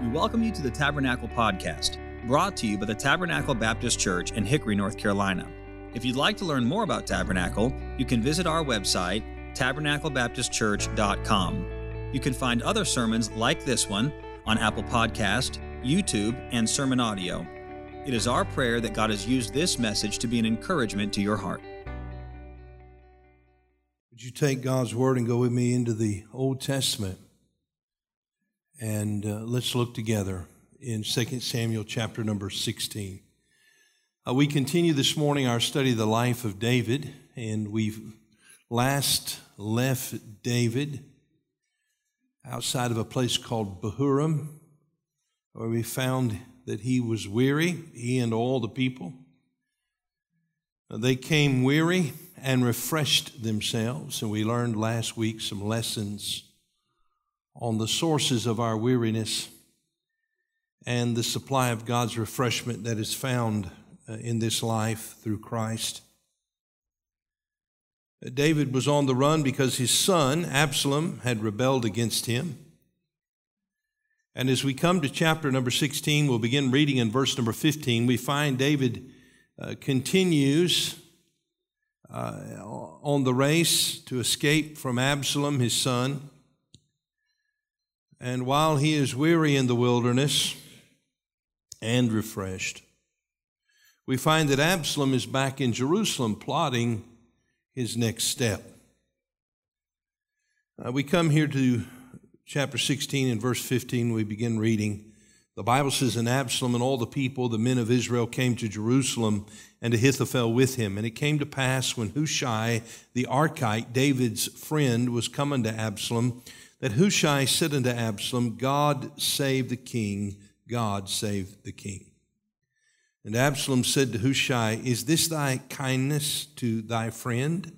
We welcome you to the Tabernacle Podcast, brought to you by the Tabernacle Baptist Church in Hickory, North Carolina. If you'd like to learn more about Tabernacle, you can visit our website, tabernaclebaptistchurch.com. You can find other sermons like this one on Apple Podcast, YouTube, and Sermon Audio. It is our prayer that God has used this message to be an encouragement to your heart. Would you take God's word and go with me into the Old Testament? And uh, let's look together in 2 Samuel chapter number 16. Uh, we continue this morning our study of the life of David, and we've last left David outside of a place called Bahurim, where we found that he was weary, he and all the people. Uh, they came weary and refreshed themselves, and we learned last week some lessons on the sources of our weariness and the supply of God's refreshment that is found uh, in this life through Christ. David was on the run because his son, Absalom, had rebelled against him. And as we come to chapter number 16, we'll begin reading in verse number 15. We find David uh, continues uh, on the race to escape from Absalom, his son. And while he is weary in the wilderness and refreshed, we find that Absalom is back in Jerusalem plotting his next step. Uh, we come here to chapter 16 and verse 15. We begin reading. The Bible says, And Absalom and all the people, the men of Israel, came to Jerusalem, and Ahithophel with him. And it came to pass when Hushai the Archite, David's friend, was coming to Absalom, that Hushai said unto Absalom, God save the king, God save the king. And Absalom said to Hushai, Is this thy kindness to thy friend?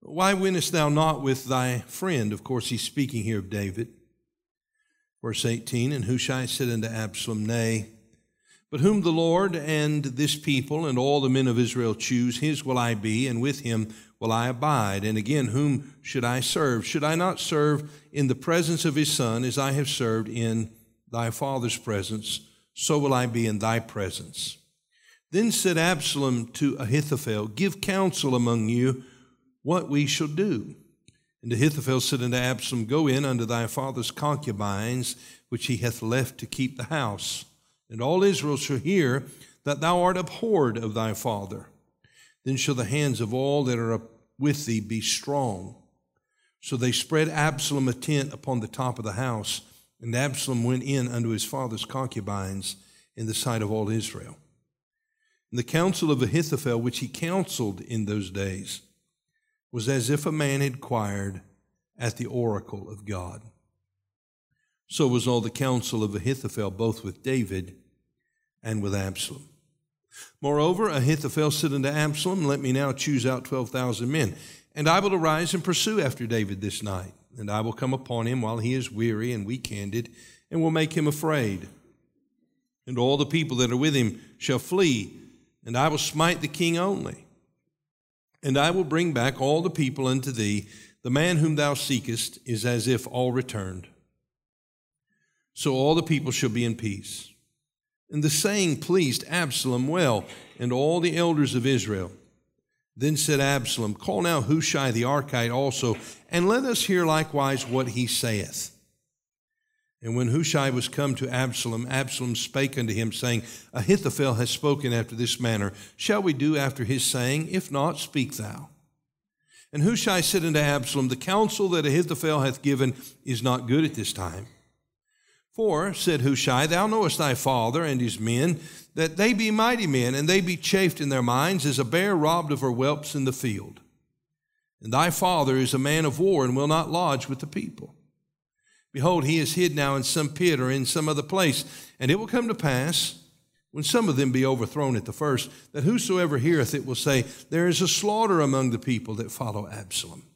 Why winnest thou not with thy friend? Of course, he's speaking here of David. Verse 18 And Hushai said unto Absalom, Nay, but whom the Lord and this people and all the men of Israel choose, his will I be, and with him will I abide. And again, whom should I serve? Should I not serve in the presence of his son as I have served in thy father's presence? So will I be in thy presence. Then said Absalom to Ahithophel, Give counsel among you what we shall do. And Ahithophel said unto Absalom, Go in unto thy father's concubines, which he hath left to keep the house and all Israel shall hear that thou art abhorred of thy father. Then shall the hands of all that are with thee be strong. So they spread Absalom a tent upon the top of the house, and Absalom went in unto his father's concubines in the sight of all Israel. And the counsel of Ahithophel, which he counseled in those days, was as if a man had inquired at the oracle of God. So was all the counsel of Ahithophel, both with David and with Absalom. Moreover, Ahithophel said unto Absalom, Let me now choose out 12,000 men, and I will arise and pursue after David this night. And I will come upon him while he is weary and weak handed, and will make him afraid. And all the people that are with him shall flee, and I will smite the king only. And I will bring back all the people unto thee. The man whom thou seekest is as if all returned. So all the people shall be in peace. And the saying pleased Absalom well and all the elders of Israel. Then said Absalom, Call now Hushai the Archite also, and let us hear likewise what he saith. And when Hushai was come to Absalom, Absalom spake unto him, saying, Ahithophel has spoken after this manner. Shall we do after his saying? If not, speak thou. And Hushai said unto Absalom, The counsel that Ahithophel hath given is not good at this time. For, said Hushai, thou knowest thy father and his men, that they be mighty men, and they be chafed in their minds as a bear robbed of her whelps in the field. And thy father is a man of war and will not lodge with the people. Behold, he is hid now in some pit or in some other place. And it will come to pass, when some of them be overthrown at the first, that whosoever heareth it will say, There is a slaughter among the people that follow Absalom.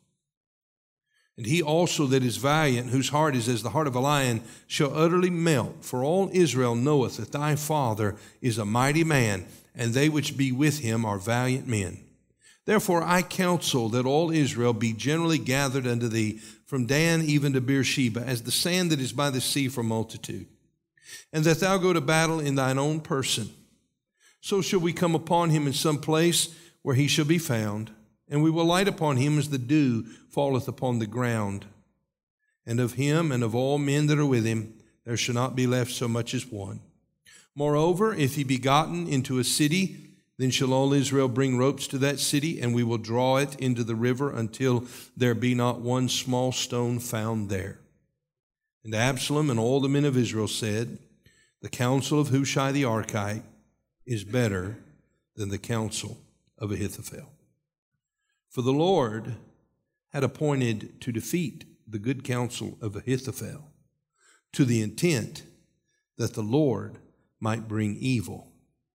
And he also that is valiant, whose heart is as the heart of a lion, shall utterly melt. For all Israel knoweth that thy father is a mighty man, and they which be with him are valiant men. Therefore I counsel that all Israel be generally gathered unto thee, from Dan even to Beersheba, as the sand that is by the sea for multitude. and that thou go to battle in thine own person. So shall we come upon him in some place where he shall be found, and we will light upon him as the dew falleth upon the ground. And of him and of all men that are with him there shall not be left so much as one. Moreover, if he be gotten into a city, then shall all Israel bring ropes to that city, and we will draw it into the river until there be not one small stone found there. And Absalom and all the men of Israel said, The counsel of Hushai the Archite is better than the counsel of Ahithophel. For the Lord had appointed to defeat the good counsel of Ahithophel to the intent that the Lord might bring evil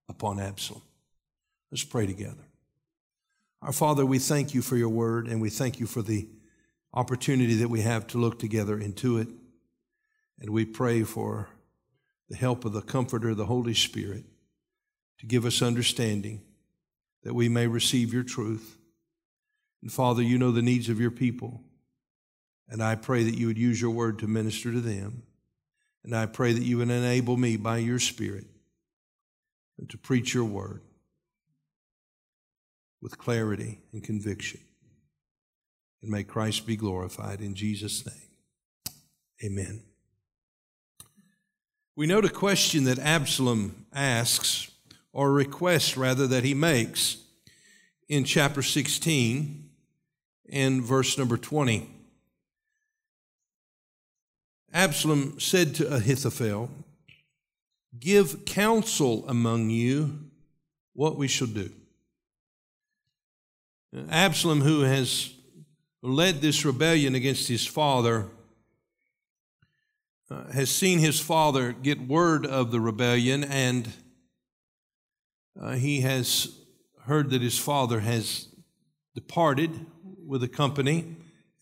upon Absalom. Let's pray together. Our Father, we thank you for your word and we thank you for the opportunity that we have to look together into it. And we pray for the help of the Comforter, the Holy Spirit, to give us understanding that we may receive your truth. And Father, you know the needs of your people. And I pray that you would use your word to minister to them. And I pray that you would enable me by your Spirit to preach your word with clarity and conviction. And may Christ be glorified in Jesus' name. Amen. We note a question that Absalom asks, or request rather that he makes in chapter 16 and verse number 20. Absalom said to Ahithophel, Give counsel among you what we shall do. Absalom, who has led this rebellion against his father, uh, has seen his father get word of the rebellion, and uh, he has heard that his father has departed with a company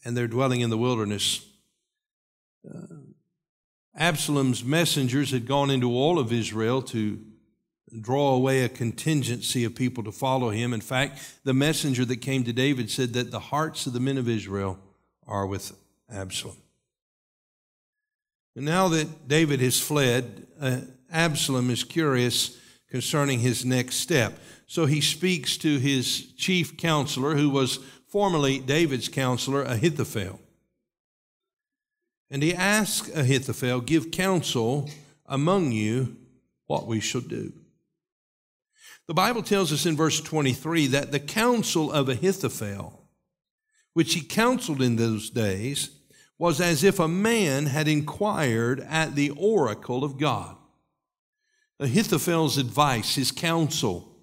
and they're dwelling in the wilderness. Uh, Absalom's messengers had gone into all of Israel to draw away a contingency of people to follow him. In fact, the messenger that came to David said that the hearts of the men of Israel are with Absalom. And now that David has fled, uh, Absalom is curious concerning his next step. So he speaks to his chief counselor, who was formerly David's counselor, Ahithophel. And he asked Ahithophel, Give counsel among you what we shall do. The Bible tells us in verse 23 that the counsel of Ahithophel, which he counseled in those days, was as if a man had inquired at the oracle of God. Ahithophel's advice, his counsel,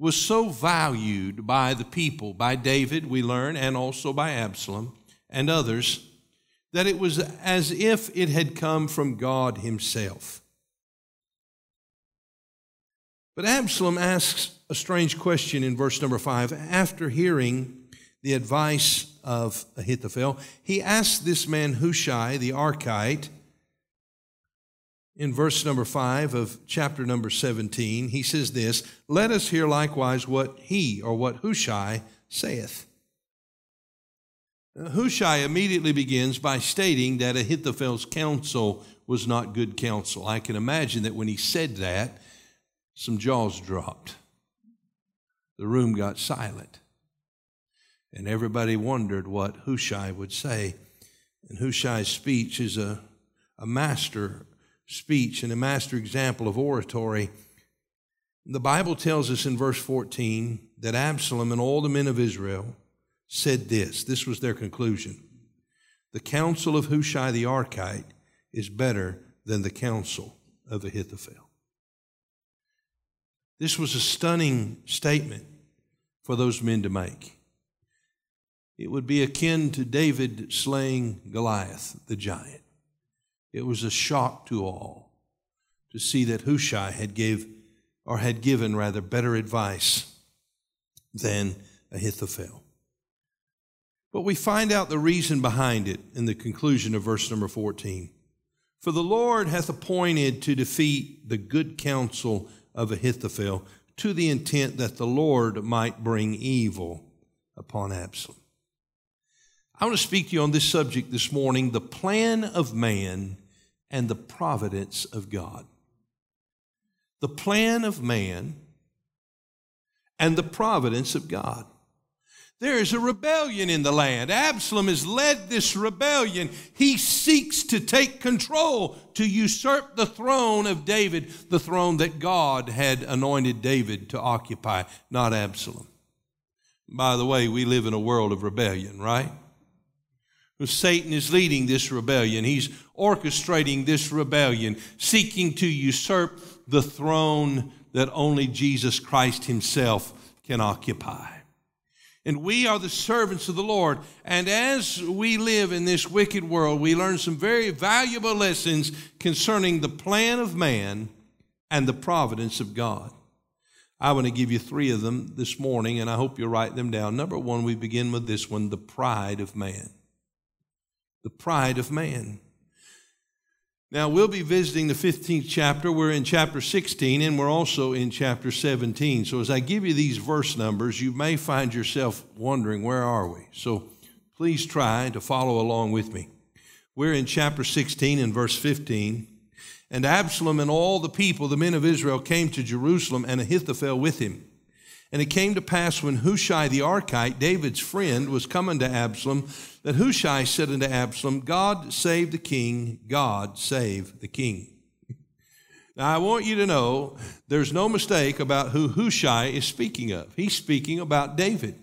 was so valued by the people, by David, we learn, and also by Absalom and others, that it was as if it had come from God Himself. But Absalom asks a strange question in verse number five. After hearing the advice of Ahithophel, he asks this man Hushai the Archite in verse number 5 of chapter number 17. He says this Let us hear likewise what he or what Hushai saith. Hushai immediately begins by stating that Ahithophel's counsel was not good counsel. I can imagine that when he said that, some jaws dropped. The room got silent. And everybody wondered what Hushai would say. And Hushai's speech is a, a master speech and a master example of oratory. The Bible tells us in verse 14 that Absalom and all the men of Israel said this. This was their conclusion. The counsel of Hushai the Archite is better than the counsel of Ahithophel. This was a stunning statement for those men to make. It would be akin to David slaying Goliath, the giant. It was a shock to all to see that Hushai had gave or had given rather better advice than Ahithophel. But we find out the reason behind it in the conclusion of verse number 14. For the Lord hath appointed to defeat the good counsel of Ahithophel to the intent that the Lord might bring evil upon Absalom. I want to speak to you on this subject this morning the plan of man and the providence of God. The plan of man and the providence of God. There is a rebellion in the land. Absalom has led this rebellion. He seeks to take control, to usurp the throne of David, the throne that God had anointed David to occupy, not Absalom. By the way, we live in a world of rebellion, right? Satan is leading this rebellion. He's orchestrating this rebellion, seeking to usurp the throne that only Jesus Christ Himself can occupy. And we are the servants of the Lord. And as we live in this wicked world, we learn some very valuable lessons concerning the plan of man and the providence of God. I want to give you three of them this morning, and I hope you'll write them down. Number one, we begin with this one the pride of man. The pride of man. Now, we'll be visiting the 15th chapter. We're in chapter 16, and we're also in chapter 17. So, as I give you these verse numbers, you may find yourself wondering, where are we? So, please try to follow along with me. We're in chapter 16 and verse 15. And Absalom and all the people, the men of Israel, came to Jerusalem, and Ahithophel with him. And it came to pass when Hushai the Archite, David's friend, was coming to Absalom, that Hushai said unto Absalom, God save the king, God save the king. Now, I want you to know there's no mistake about who Hushai is speaking of. He's speaking about David.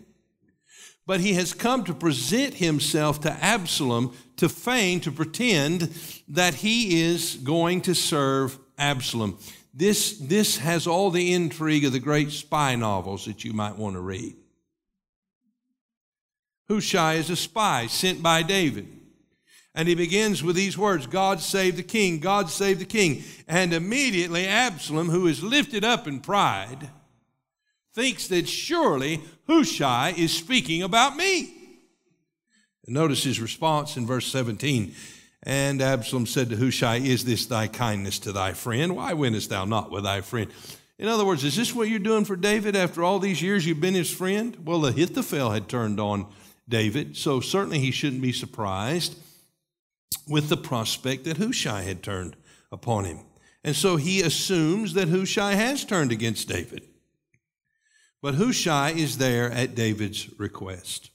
But he has come to present himself to Absalom to feign, to pretend that he is going to serve Absalom. This, this has all the intrigue of the great spy novels that you might want to read. Hushai is a spy sent by David. And he begins with these words God save the king, God save the king. And immediately Absalom, who is lifted up in pride, thinks that surely Hushai is speaking about me. And notice his response in verse 17. And Absalom said to Hushai, Is this thy kindness to thy friend? Why wentest thou not with thy friend? In other words, is this what you're doing for David after all these years you've been his friend? Well, Ahithophel had turned on David, so certainly he shouldn't be surprised with the prospect that Hushai had turned upon him. And so he assumes that Hushai has turned against David. But Hushai is there at David's request.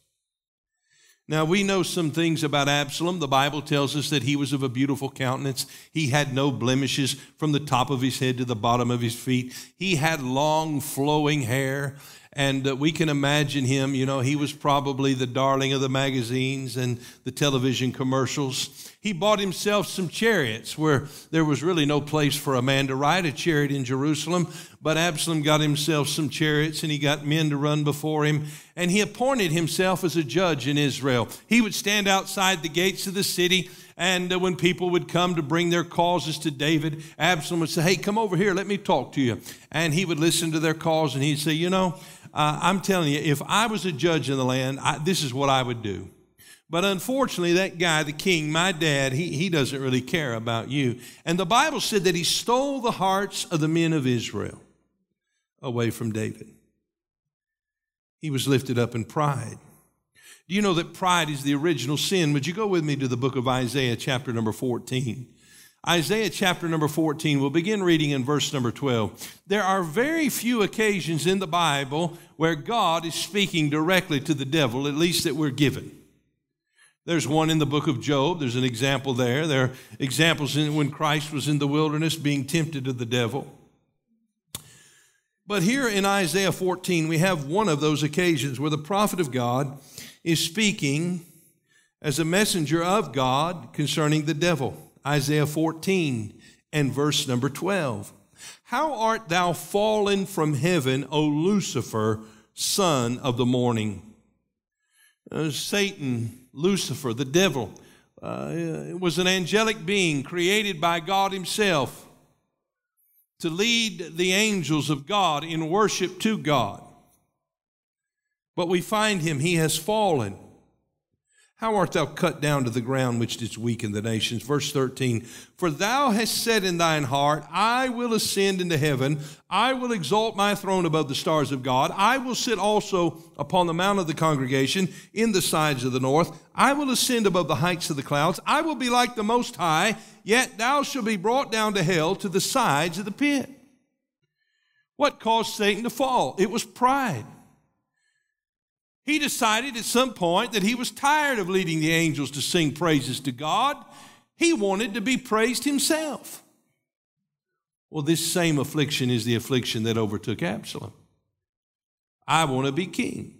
Now, we know some things about Absalom. The Bible tells us that he was of a beautiful countenance. He had no blemishes from the top of his head to the bottom of his feet. He had long, flowing hair. And uh, we can imagine him, you know, he was probably the darling of the magazines and the television commercials. He bought himself some chariots where there was really no place for a man to ride a chariot in Jerusalem. But Absalom got himself some chariots and he got men to run before him. And he appointed himself as a judge in Israel. He would stand outside the gates of the city and uh, when people would come to bring their causes to David, Absalom would say, Hey, come over here, let me talk to you. And he would listen to their cause and he'd say, You know, uh, I'm telling you, if I was a judge in the land, I, this is what I would do. But unfortunately, that guy, the king, my dad, he, he doesn't really care about you. And the Bible said that he stole the hearts of the men of Israel away from David. He was lifted up in pride. Do you know that pride is the original sin? Would you go with me to the book of Isaiah, chapter number 14? Isaiah chapter number 14, we'll begin reading in verse number 12. There are very few occasions in the Bible where God is speaking directly to the devil, at least that we're given. There's one in the book of Job. There's an example there. There are examples when Christ was in the wilderness being tempted of the devil. But here in Isaiah 14, we have one of those occasions where the prophet of God is speaking as a messenger of God concerning the devil. Isaiah 14 and verse number 12. How art thou fallen from heaven, O Lucifer, son of the morning? Uh, Satan, Lucifer, the devil, uh, was an angelic being created by God Himself to lead the angels of God in worship to God. But we find him, he has fallen. How art thou cut down to the ground, which didst weaken the nations? Verse 13 For thou hast said in thine heart, I will ascend into heaven, I will exalt my throne above the stars of God, I will sit also upon the mount of the congregation in the sides of the north, I will ascend above the heights of the clouds, I will be like the Most High, yet thou shalt be brought down to hell to the sides of the pit. What caused Satan to fall? It was pride. He decided at some point that he was tired of leading the angels to sing praises to God. He wanted to be praised himself. Well, this same affliction is the affliction that overtook Absalom. I want to be king.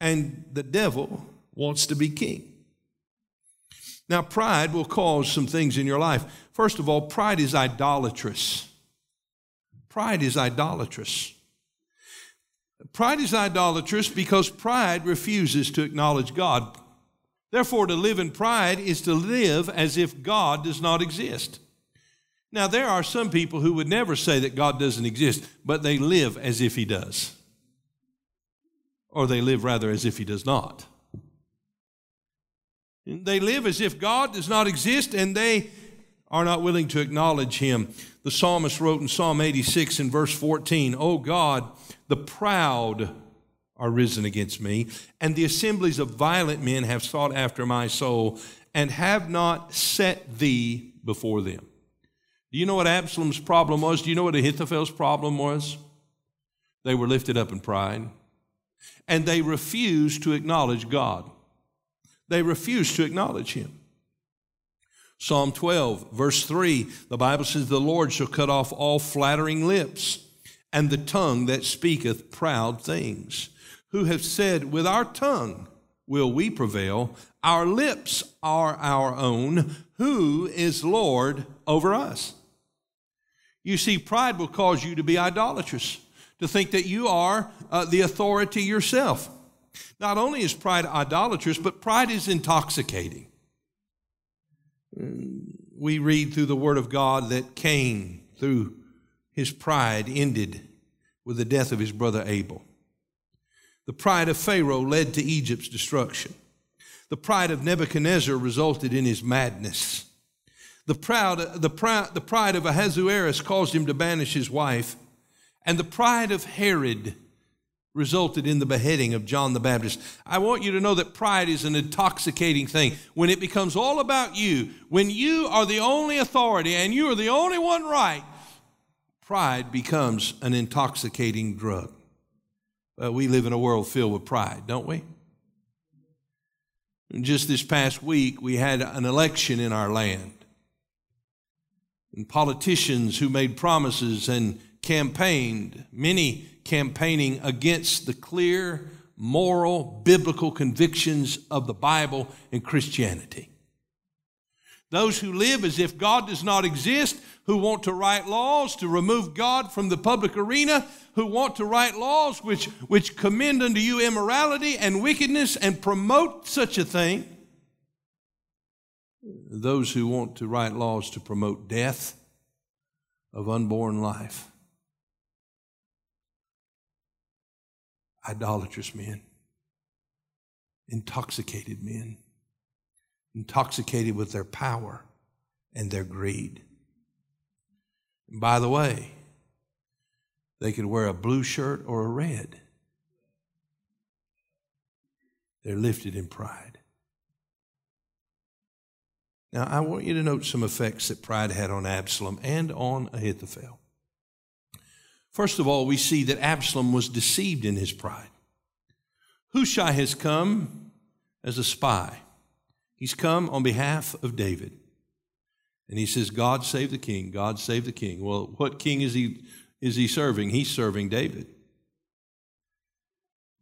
And the devil wants to be king. Now, pride will cause some things in your life. First of all, pride is idolatrous. Pride is idolatrous. Pride is idolatrous because pride refuses to acknowledge God. Therefore, to live in pride is to live as if God does not exist. Now, there are some people who would never say that God doesn't exist, but they live as if He does. Or they live rather as if He does not. They live as if God does not exist and they are not willing to acknowledge Him. The psalmist wrote in Psalm 86 in verse 14, Oh God, the proud are risen against me, and the assemblies of violent men have sought after my soul, and have not set thee before them. Do you know what Absalom's problem was? Do you know what Ahithophel's problem was? They were lifted up in pride, and they refused to acknowledge God. They refused to acknowledge Him. Psalm 12, verse 3, the Bible says, The Lord shall cut off all flattering lips and the tongue that speaketh proud things, who have said, With our tongue will we prevail, our lips are our own, who is Lord over us? You see, pride will cause you to be idolatrous, to think that you are uh, the authority yourself. Not only is pride idolatrous, but pride is intoxicating. We read through the Word of God that Cain, through his pride ended with the death of his brother Abel. The pride of Pharaoh led to Egypt's destruction. The pride of Nebuchadnezzar resulted in his madness. The, proud, the, proud, the pride of Ahasuerus caused him to banish his wife. And the pride of Herod resulted in the beheading of John the Baptist. I want you to know that pride is an intoxicating thing. When it becomes all about you, when you are the only authority and you are the only one right, pride becomes an intoxicating drug. Uh, we live in a world filled with pride, don't we? And just this past week, we had an election in our land. And politicians who made promises and campaigned, many campaigning against the clear, moral, biblical convictions of the Bible and Christianity. Those who live as if God does not exist, who want to write laws to remove God from the public arena, who want to write laws which, which commend unto you immorality and wickedness and promote such a thing. Those who want to write laws to promote death of unborn life. Idolatrous men, intoxicated men intoxicated with their power and their greed. By the way, they could wear a blue shirt or a red. They're lifted in pride. Now, I want you to note some effects that pride had on Absalom and on Ahithophel. First of all, we see that Absalom was deceived in his pride. Hushai has come as a spy. He's come on behalf of David. And he says, God save the king, God save the king. Well, what king is he, is he serving? He's serving David.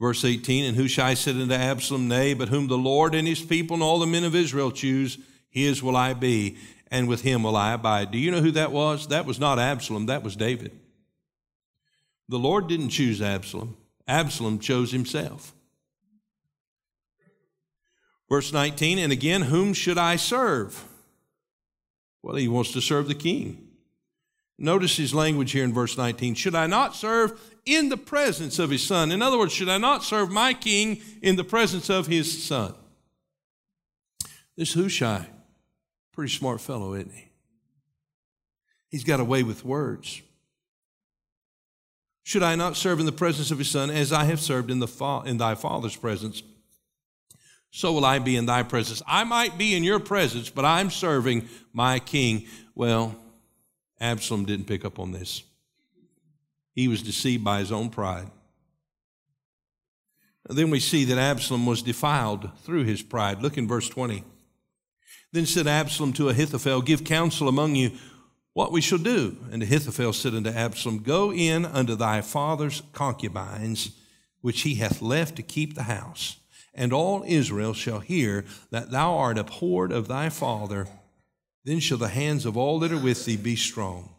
Verse 18, and Hushai said unto Absalom, Nay, but whom the Lord and his people and all the men of Israel choose, his will I be, and with him will I abide. Do you know who that was? That was not Absalom, that was David. The Lord didn't choose Absalom, Absalom chose himself. Verse 19, and again, whom should I serve? Well, he wants to serve the king. Notice his language here in verse 19. Should I not serve in the presence of his son? In other words, should I not serve my king in the presence of his son? This Hushai, pretty smart fellow, isn't he? He's got a way with words. Should I not serve in the presence of his son as I have served in, the fa- in thy father's presence? So will I be in thy presence. I might be in your presence, but I'm serving my king. Well, Absalom didn't pick up on this. He was deceived by his own pride. Then we see that Absalom was defiled through his pride. Look in verse 20. Then said Absalom to Ahithophel, Give counsel among you what we shall do. And Ahithophel said unto Absalom, Go in unto thy father's concubines, which he hath left to keep the house, and all Israel shall hear that thou art abhorred of thy father. Then shall the hands of all that are with thee be strong.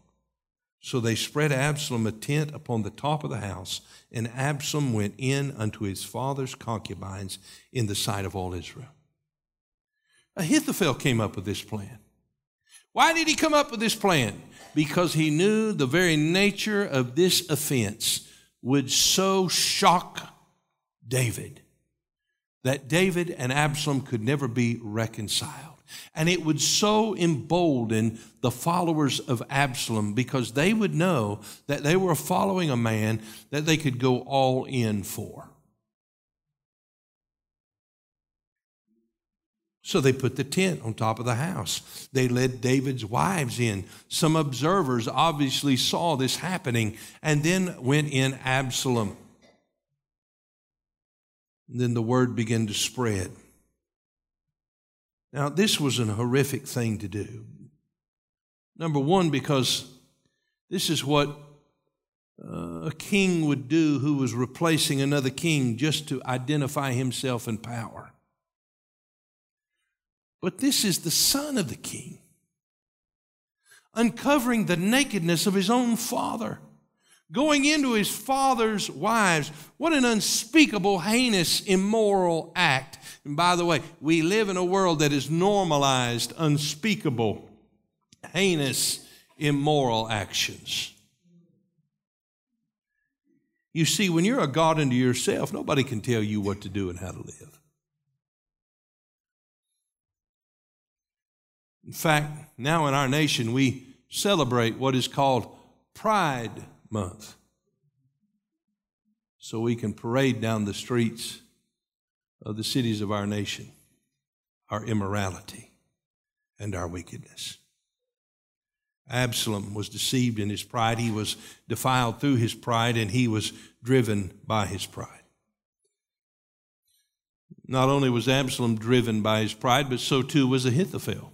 So they spread Absalom a tent upon the top of the house, and Absalom went in unto his father's concubines in the sight of all Israel. Ahithophel came up with this plan. Why did he come up with this plan? Because he knew the very nature of this offense would so shock David that David and Absalom could never be reconciled. And it would so embolden the followers of Absalom because they would know that they were following a man that they could go all in for. So they put the tent on top of the house. They led David's wives in. Some observers obviously saw this happening and then went in Absalom. Then the word began to spread. Now, this was an horrific thing to do. Number one, because this is what uh, a king would do who was replacing another king just to identify himself in power. But this is the son of the king, uncovering the nakedness of his own father, going into his father's wives. What an unspeakable, heinous, immoral act. And by the way, we live in a world that is normalized, unspeakable, heinous, immoral actions. You see, when you're a God unto yourself, nobody can tell you what to do and how to live. In fact, now in our nation, we celebrate what is called Pride Month. So we can parade down the streets of the cities of our nation our immorality and our wickedness. Absalom was deceived in his pride. He was defiled through his pride, and he was driven by his pride. Not only was Absalom driven by his pride, but so too was Ahithophel.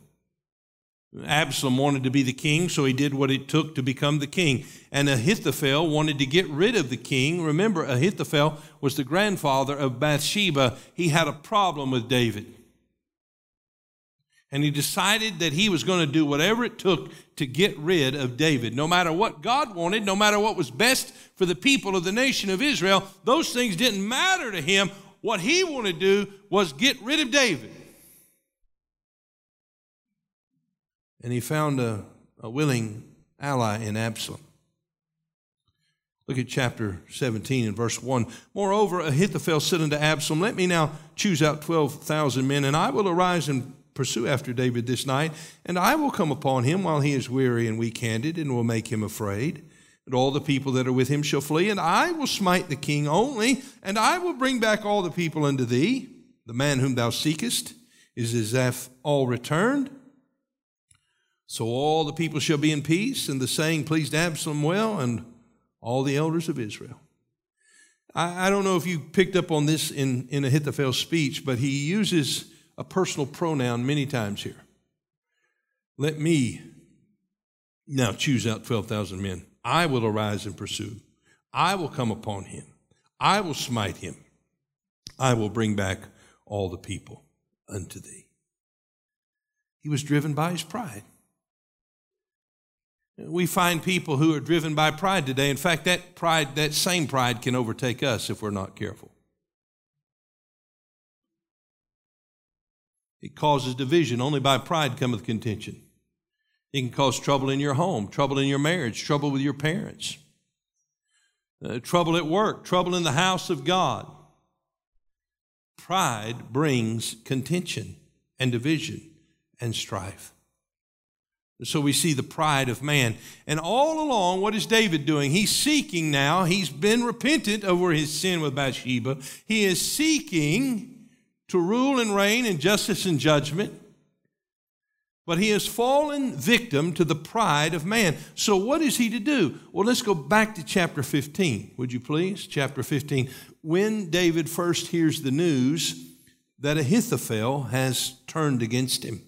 Absalom wanted to be the king, so he did what it took to become the king. And Ahithophel wanted to get rid of the king. Remember, Ahithophel was the grandfather of Bathsheba. He had a problem with David. And he decided that he was going to do whatever it took to get rid of David. No matter what God wanted, no matter what was best for the people of the nation of Israel, those things didn't matter to him. What he wanted to do was get rid of David. And he found a, a willing ally in Absalom. Look at chapter 17 and verse 1. Moreover, Ahithophel said unto Absalom, Let me now choose out 12,000 men, and I will arise and pursue after David this night, and I will come upon him while he is weary and weak handed, and will make him afraid. And all the people that are with him shall flee, and I will smite the king only, and I will bring back all the people unto thee. The man whom thou seekest is as if all returned. So all the people shall be in peace, and the saying pleased Absalom well, and all the elders of Israel. I, I don't know if you picked up on this in, in Ahithophel's speech, but he uses a personal pronoun many times here. Let me now choose out 12,000 men. I will arise and pursue. I will come upon him. I will smite him. I will bring back all the people unto thee. He was driven by his pride. We find people who are driven by pride today. In fact, that pride, that same pride can overtake us if we're not careful. It causes division. Only by pride cometh contention. It can cause trouble in your home, trouble in your marriage, trouble with your parents, uh, trouble at work, trouble in the house of God. Pride brings contention and division and strife. So we see the pride of man. And all along, what is David doing? He's seeking now. He's been repentant over his sin with Bathsheba. He is seeking to rule and reign in justice and judgment. But he has fallen victim to the pride of man. So, what is he to do? Well, let's go back to chapter 15, would you please? Chapter 15. When David first hears the news that Ahithophel has turned against him.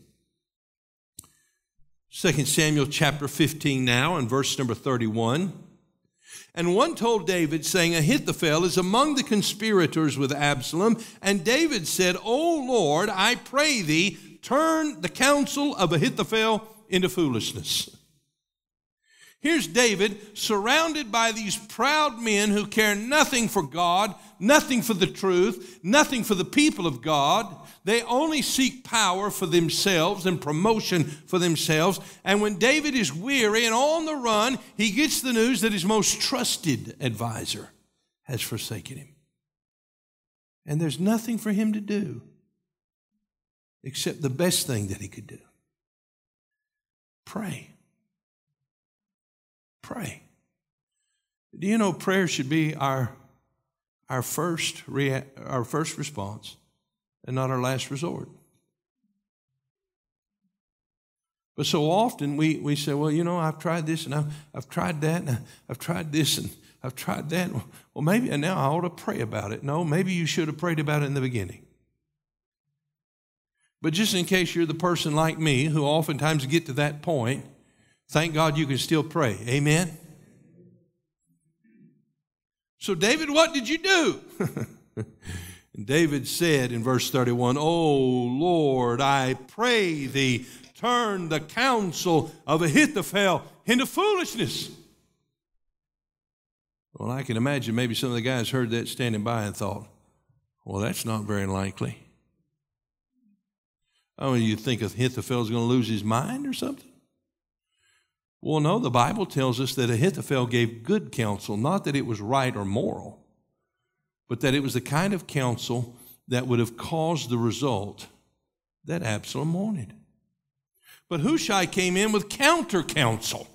2 Samuel chapter 15 now and verse number 31. And one told David, saying, Ahithophel is among the conspirators with Absalom. And David said, O Lord, I pray thee, turn the counsel of Ahithophel into foolishness. Here's David surrounded by these proud men who care nothing for God, nothing for the truth, nothing for the people of God. They only seek power for themselves and promotion for themselves. And when David is weary and on the run, he gets the news that his most trusted advisor has forsaken him. And there's nothing for him to do except the best thing that he could do pray. Pray. Do you know prayer should be our, our, first rea- our first response and not our last resort? But so often we, we say, well, you know, I've tried this and I've, I've tried that and I've tried this and I've tried that. Well, maybe and now I ought to pray about it. No, maybe you should have prayed about it in the beginning. But just in case you're the person like me who oftentimes get to that point, thank God you can still pray. Amen? So, David, what did you do? and David said in verse 31, Oh Lord, I pray thee, turn the counsel of Ahithophel into foolishness. Well, I can imagine maybe some of the guys heard that standing by and thought, well, that's not very likely. Oh, you think Ahithophel's going to lose his mind or something? Well, no, the Bible tells us that Ahithophel gave good counsel, not that it was right or moral, but that it was the kind of counsel that would have caused the result that Absalom wanted. But Hushai came in with counter counsel.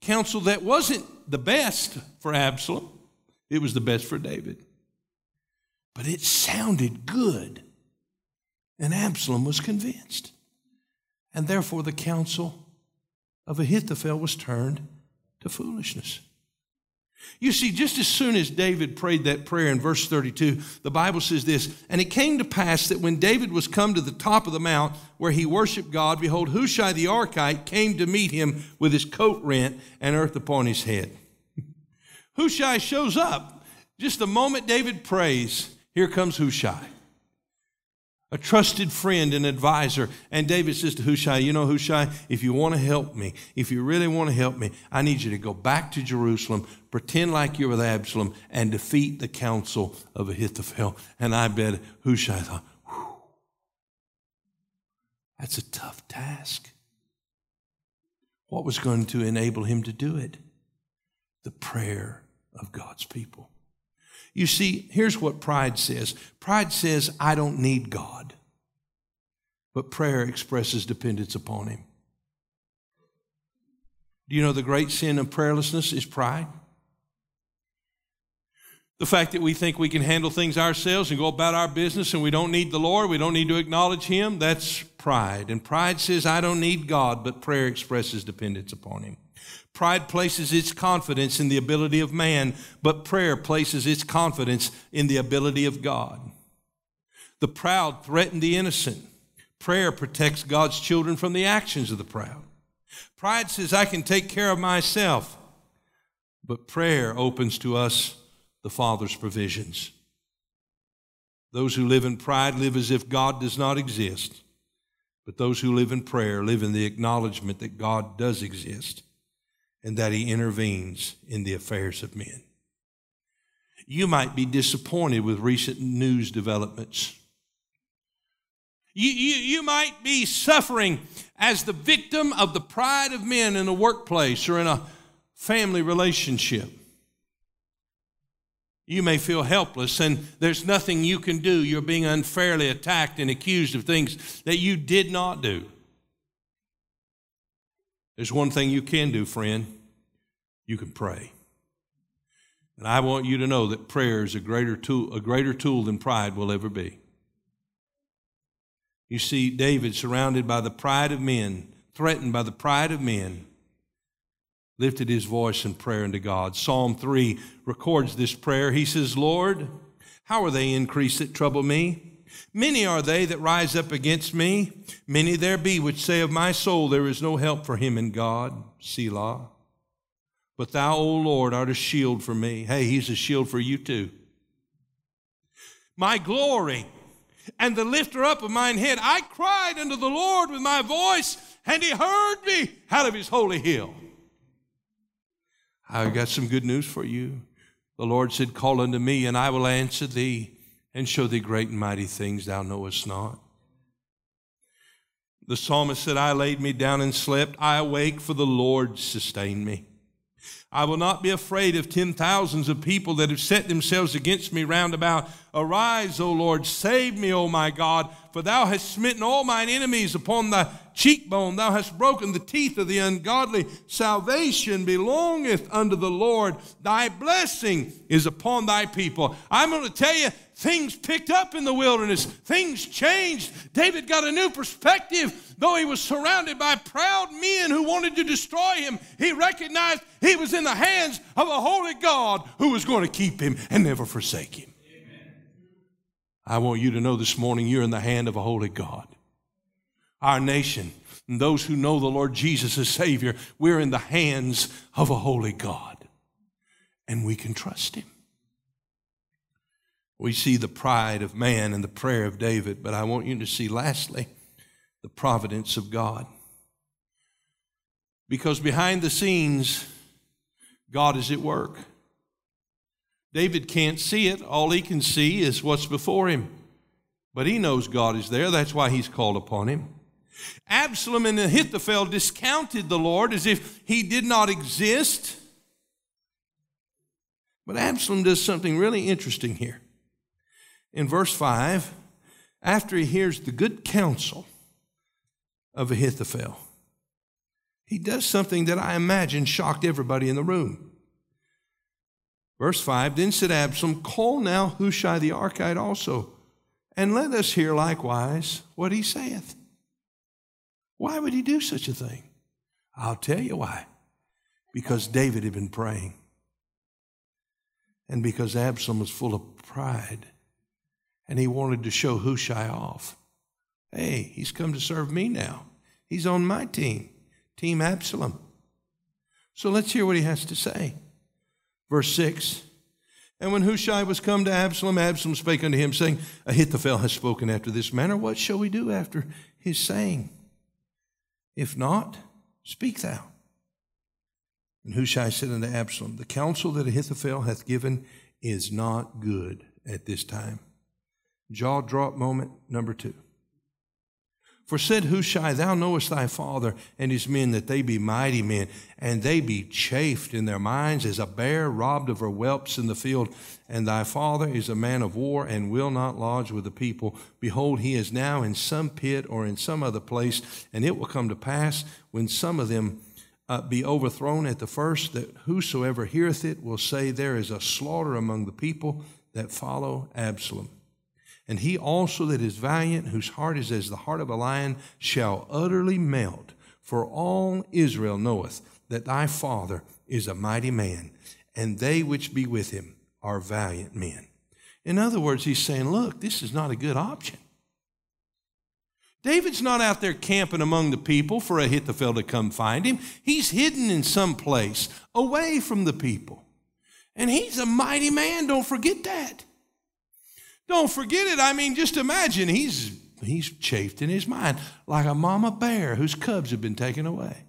Counsel that wasn't the best for Absalom, it was the best for David. But it sounded good. And Absalom was convinced. And therefore, the counsel of Ahithophel was turned to foolishness. You see, just as soon as David prayed that prayer in verse 32, the Bible says this And it came to pass that when David was come to the top of the mount where he worshiped God, behold, Hushai the Archite came to meet him with his coat rent and earth upon his head. Hushai shows up. Just the moment David prays, here comes Hushai a trusted friend and advisor. And David says to Hushai, You know, Hushai, if you want to help me, if you really want to help me, I need you to go back to Jerusalem, pretend like you're with Absalom, and defeat the counsel of Ahithophel. And I bet Hushai thought, That's a tough task. What was going to enable him to do it? The prayer of God's people. You see, here's what pride says pride says, I don't need God. But prayer expresses dependence upon Him. Do you know the great sin of prayerlessness is pride? The fact that we think we can handle things ourselves and go about our business and we don't need the Lord, we don't need to acknowledge Him, that's pride. And pride says, I don't need God, but prayer expresses dependence upon Him. Pride places its confidence in the ability of man, but prayer places its confidence in the ability of God. The proud threaten the innocent. Prayer protects God's children from the actions of the proud. Pride says, I can take care of myself. But prayer opens to us the Father's provisions. Those who live in pride live as if God does not exist. But those who live in prayer live in the acknowledgement that God does exist and that he intervenes in the affairs of men. You might be disappointed with recent news developments. You, you, you might be suffering as the victim of the pride of men in a workplace or in a family relationship. You may feel helpless and there's nothing you can do. You're being unfairly attacked and accused of things that you did not do. There's one thing you can do, friend. You can pray. And I want you to know that prayer is a greater tool, a greater tool than pride will ever be. You see, David, surrounded by the pride of men, threatened by the pride of men, lifted his voice in prayer unto God. Psalm 3 records this prayer. He says, Lord, how are they increased that trouble me? Many are they that rise up against me. Many there be which say of my soul, There is no help for him in God. Selah. But thou, O Lord, art a shield for me. Hey, he's a shield for you too. My glory and the lifter up of mine head. I cried unto the Lord with my voice, and he heard me out of his holy hill. I've got some good news for you. The Lord said, Call unto me, and I will answer thee and show thee great and mighty things thou knowest not. The psalmist said, I laid me down and slept. I awake, for the Lord sustained me. I will not be afraid of ten thousands of people that have set themselves against me round about. Arise, O Lord, save me, O my God, for thou hast smitten all mine enemies upon thy cheekbone. Thou hast broken the teeth of the ungodly. Salvation belongeth unto the Lord. Thy blessing is upon thy people. I'm going to tell you, things picked up in the wilderness. Things changed. David got a new perspective. Though he was surrounded by proud men who wanted to destroy him, he recognized he was in the hands of a holy God who was going to keep him and never forsake him. I want you to know this morning you're in the hand of a holy God. Our nation and those who know the Lord Jesus as Savior, we're in the hands of a holy God. And we can trust Him. We see the pride of man and the prayer of David, but I want you to see, lastly, the providence of God. Because behind the scenes, God is at work. David can't see it. All he can see is what's before him. But he knows God is there. That's why he's called upon him. Absalom and Ahithophel discounted the Lord as if he did not exist. But Absalom does something really interesting here. In verse 5, after he hears the good counsel of Ahithophel, he does something that I imagine shocked everybody in the room. Verse 5 Then said Absalom, Call now Hushai the Archite also, and let us hear likewise what he saith. Why would he do such a thing? I'll tell you why. Because David had been praying, and because Absalom was full of pride, and he wanted to show Hushai off. Hey, he's come to serve me now. He's on my team, Team Absalom. So let's hear what he has to say. Verse 6 And when Hushai was come to Absalom, Absalom spake unto him, saying, Ahithophel has spoken after this manner. What shall we do after his saying? If not, speak thou. And Hushai said unto Absalom, The counsel that Ahithophel hath given is not good at this time. Jaw drop moment number two. For said Hushai, Thou knowest thy father and his men that they be mighty men, and they be chafed in their minds as a bear robbed of her whelps in the field. And thy father is a man of war and will not lodge with the people. Behold, he is now in some pit or in some other place, and it will come to pass when some of them uh, be overthrown at the first, that whosoever heareth it will say, There is a slaughter among the people that follow Absalom. And he also that is valiant, whose heart is as the heart of a lion, shall utterly melt. For all Israel knoweth that thy father is a mighty man, and they which be with him are valiant men. In other words, he's saying, look, this is not a good option. David's not out there camping among the people for Ahithophel to come find him. He's hidden in some place away from the people. And he's a mighty man, don't forget that. Don't forget it. I mean, just imagine he's he's chafed in his mind like a mama bear whose cubs have been taken away.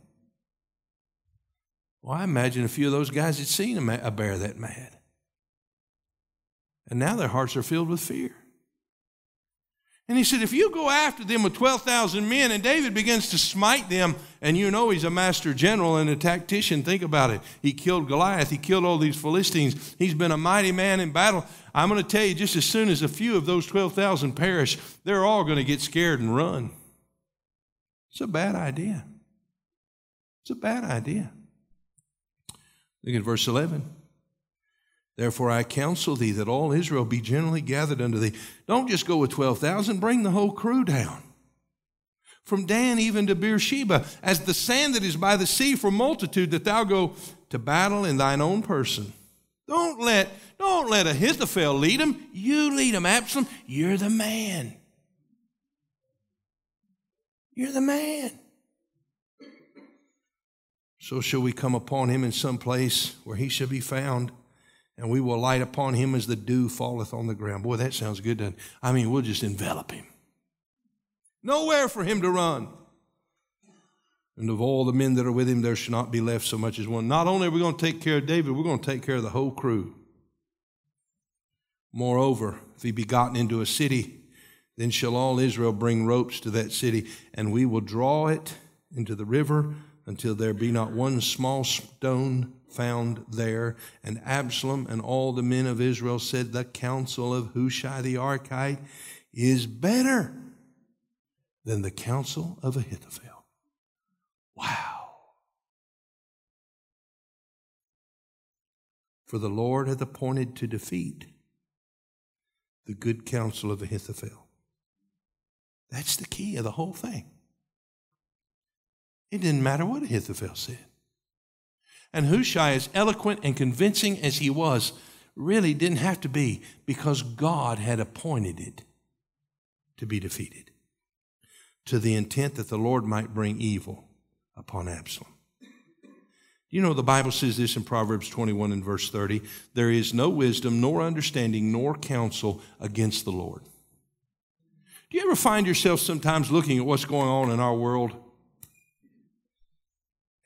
Well, I imagine a few of those guys had seen a bear that mad. And now their hearts are filled with fear. And he said, If you go after them with 12,000 men, and David begins to smite them, and you know he's a master general and a tactician, think about it. He killed Goliath, he killed all these Philistines, he's been a mighty man in battle. I'm going to tell you, just as soon as a few of those 12,000 perish, they're all going to get scared and run. It's a bad idea. It's a bad idea. Look at verse 11. Therefore, I counsel thee that all Israel be generally gathered unto thee. Don't just go with 12,000, bring the whole crew down. From Dan even to Beersheba, as the sand that is by the sea for multitude, that thou go to battle in thine own person. Don't let, don't let Ahithophel lead them. You lead them, Absalom. You're the man. You're the man. So shall we come upon him in some place where he shall be found and we will light upon him as the dew falleth on the ground. Boy, that sounds good. Doesn't it? I mean, we'll just envelop him. Nowhere for him to run. And of all the men that are with him, there shall not be left so much as one. Not only are we going to take care of David, we're going to take care of the whole crew. Moreover, if he be gotten into a city, then shall all Israel bring ropes to that city, and we will draw it into the river until there be not one small stone found there. And Absalom and all the men of Israel said, The counsel of Hushai the Archite is better than the counsel of Ahithophel. Wow. For the Lord hath appointed to defeat the good counsel of Ahithophel. That's the key of the whole thing. It didn't matter what Ahithophel said. And Hushai, as eloquent and convincing as he was, really didn't have to be because God had appointed it to be defeated to the intent that the Lord might bring evil upon Absalom. You know, the Bible says this in Proverbs 21 and verse 30 there is no wisdom, nor understanding, nor counsel against the Lord. Do you ever find yourself sometimes looking at what's going on in our world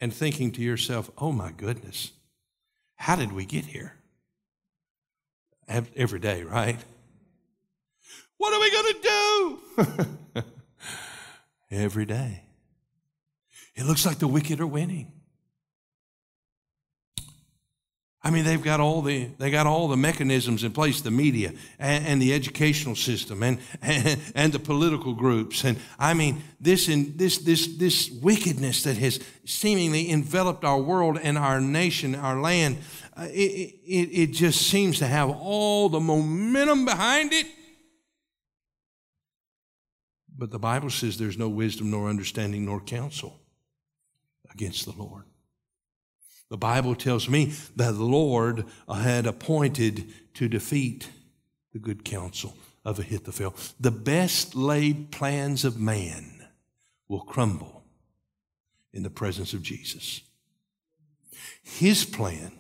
and thinking to yourself, oh my goodness, how did we get here? Every day, right? What are we going to do? Every day. It looks like the wicked are winning. I mean, they've got all the they got all the mechanisms in place, the media and, and the educational system and, and, and the political groups, and I mean this in this this this wickedness that has seemingly enveloped our world and our nation, our land. Uh, it, it, it just seems to have all the momentum behind it. But the Bible says there's no wisdom, nor understanding, nor counsel against the Lord. The Bible tells me that the Lord had appointed to defeat the good counsel of Ahithophel. The best laid plans of man will crumble in the presence of Jesus. His plan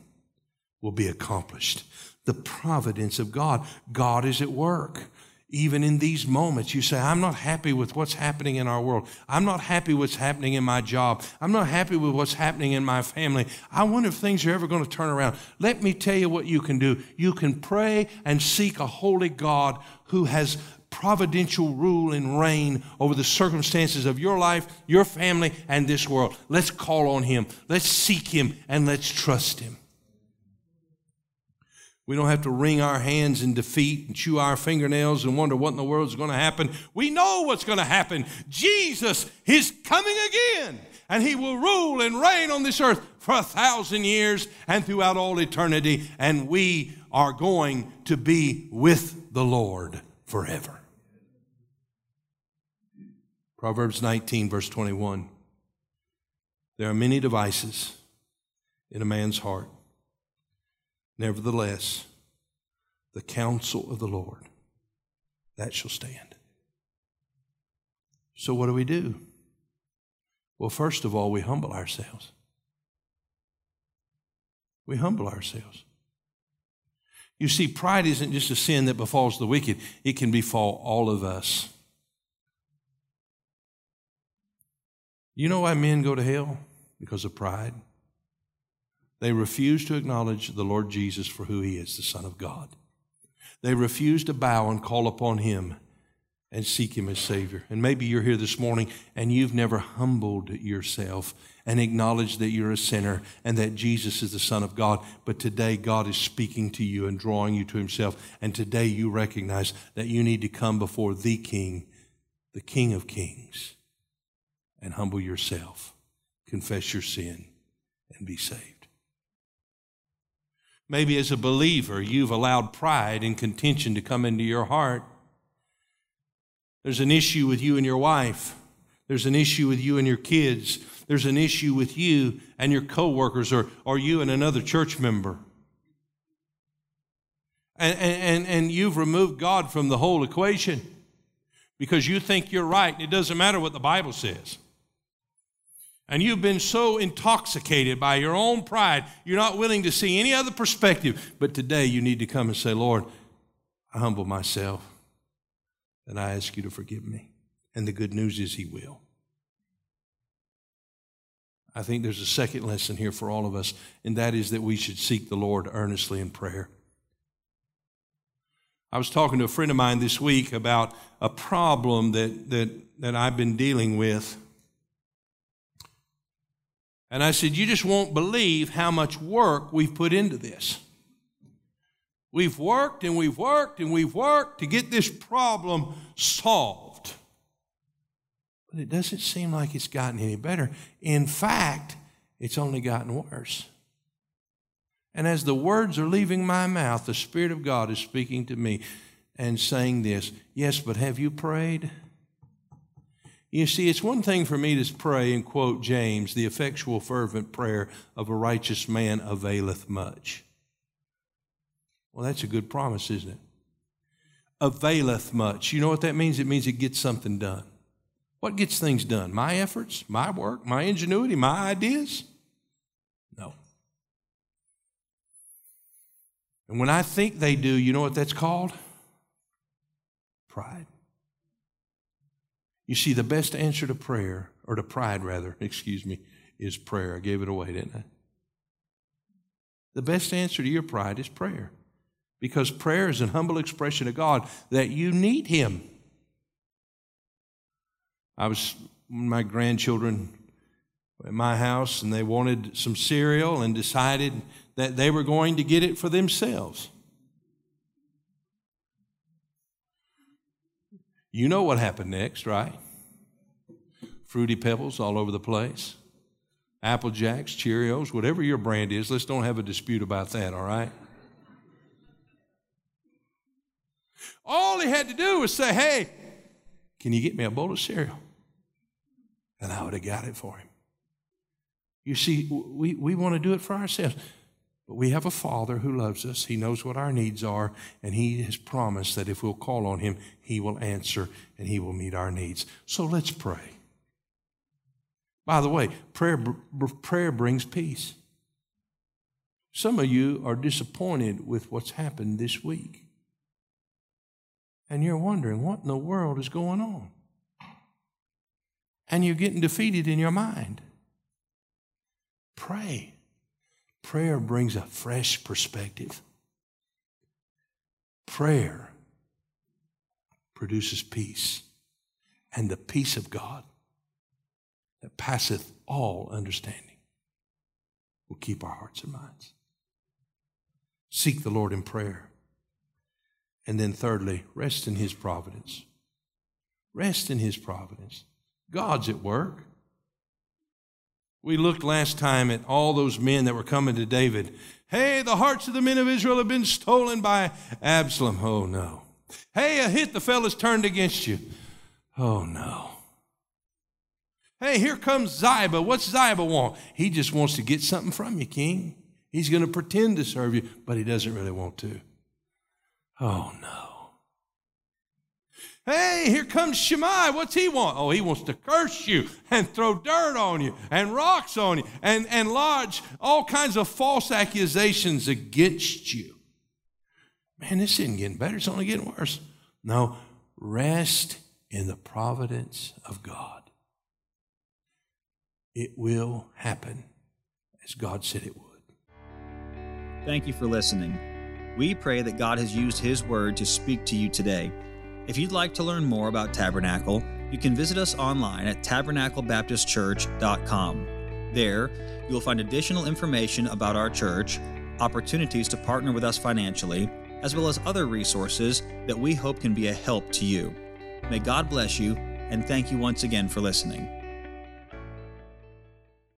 will be accomplished. The providence of God. God is at work even in these moments, you say, I'm not happy with what's happening in our world. I'm not happy with what's happening in my job. I'm not happy with what's happening in my family. I wonder if things are ever going to turn around. Let me tell you what you can do. You can pray and seek a holy God who has providential rule and reign over the circumstances of your life, your family, and this world. Let's call on Him. Let's seek Him and let's trust Him. We don't have to wring our hands in defeat and chew our fingernails and wonder what in the world is going to happen. We know what's going to happen. Jesus is coming again, and he will rule and reign on this earth for a thousand years and throughout all eternity, and we are going to be with the Lord forever. Proverbs 19, verse 21. There are many devices in a man's heart Nevertheless, the counsel of the Lord, that shall stand. So, what do we do? Well, first of all, we humble ourselves. We humble ourselves. You see, pride isn't just a sin that befalls the wicked, it can befall all of us. You know why men go to hell? Because of pride. They refuse to acknowledge the Lord Jesus for who he is, the Son of God. They refuse to bow and call upon him and seek Him as Savior. And maybe you're here this morning and you've never humbled yourself and acknowledged that you're a sinner and that Jesus is the Son of God. But today, God is speaking to you and drawing you to Himself. And today, you recognize that you need to come before the King, the King of Kings, and humble yourself, confess your sin, and be saved. Maybe as a believer, you've allowed pride and contention to come into your heart there's an issue with you and your wife. There's an issue with you and your kids. There's an issue with you and your coworkers or, or you and another church member. And, and, and you've removed God from the whole equation because you think you're right. and It doesn't matter what the Bible says. And you've been so intoxicated by your own pride, you're not willing to see any other perspective. But today you need to come and say, Lord, I humble myself and I ask you to forgive me. And the good news is He will. I think there's a second lesson here for all of us, and that is that we should seek the Lord earnestly in prayer. I was talking to a friend of mine this week about a problem that, that, that I've been dealing with. And I said, You just won't believe how much work we've put into this. We've worked and we've worked and we've worked to get this problem solved. But it doesn't seem like it's gotten any better. In fact, it's only gotten worse. And as the words are leaving my mouth, the Spirit of God is speaking to me and saying this Yes, but have you prayed? You see, it's one thing for me to pray and quote James, the effectual, fervent prayer of a righteous man availeth much. Well, that's a good promise, isn't it? Availeth much. You know what that means? It means it gets something done. What gets things done? My efforts, my work, my ingenuity, my ideas? No. And when I think they do, you know what that's called? Pride. You see, the best answer to prayer, or to pride rather, excuse me, is prayer. I gave it away, didn't I? The best answer to your pride is prayer because prayer is an humble expression of God that you need Him. I was my grandchildren at my house and they wanted some cereal and decided that they were going to get it for themselves. You know what happened next, right? Fruity Pebbles all over the place. Apple Jacks, Cheerios, whatever your brand is, let's don't have a dispute about that, all right? All he had to do was say, Hey, can you get me a bowl of cereal? And I would have got it for him. You see, we, we want to do it for ourselves. But we have a Father who loves us. He knows what our needs are, and He has promised that if we'll call on Him, He will answer and He will meet our needs. So let's pray. By the way, prayer, prayer brings peace. Some of you are disappointed with what's happened this week and you're wondering what in the world is going on. And you're getting defeated in your mind. Pray. Prayer brings a fresh perspective. Prayer produces peace, and the peace of God that passeth all understanding will keep our hearts and minds. Seek the Lord in prayer. And then, thirdly, rest in His providence. Rest in His providence. God's at work. We looked last time at all those men that were coming to David. Hey, the hearts of the men of Israel have been stolen by Absalom. Oh, no. Hey, Ahithophel's turned against you. Oh, no. Hey, here comes Ziba. What's Ziba want? He just wants to get something from you, king. He's going to pretend to serve you, but he doesn't really want to. Oh, no. Hey, here comes Shimei. What's he want? Oh, he wants to curse you and throw dirt on you and rocks on you and, and lodge all kinds of false accusations against you. Man, this isn't getting better. It's only getting worse. No, rest in the providence of God. It will happen as God said it would. Thank you for listening. We pray that God has used His Word to speak to you today. If you'd like to learn more about Tabernacle, you can visit us online at tabernaclebaptistchurch.com. There, you'll find additional information about our church, opportunities to partner with us financially, as well as other resources that we hope can be a help to you. May God bless you, and thank you once again for listening.